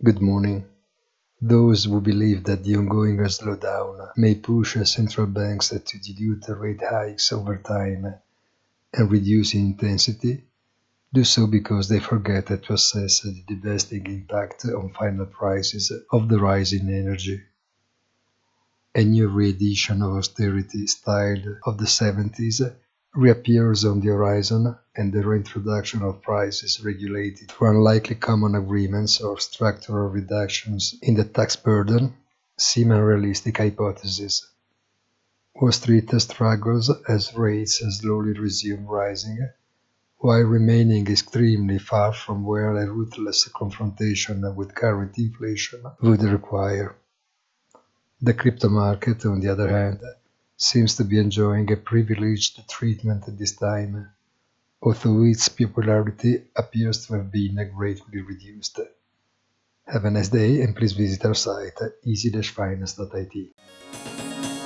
Good morning. Those who believe that the ongoing slowdown may push central banks to dilute rate hikes over time and reduce in intensity do so because they forget to assess the devastating impact on final prices of the rise in energy. A new re-edition of austerity style of the 70s reappears on the horizon and the reintroduction of prices regulated through unlikely common agreements or structural reductions in the tax burden seem unrealistic hypotheses. Wall Street struggles as rates slowly resume rising, while remaining extremely far from where a ruthless confrontation with current inflation would require. The crypto market, on the other hand, seems to be enjoying a privileged treatment at this time, although its popularity appears to have been greatly reduced. Have a nice day and please visit our site easy-finance.it.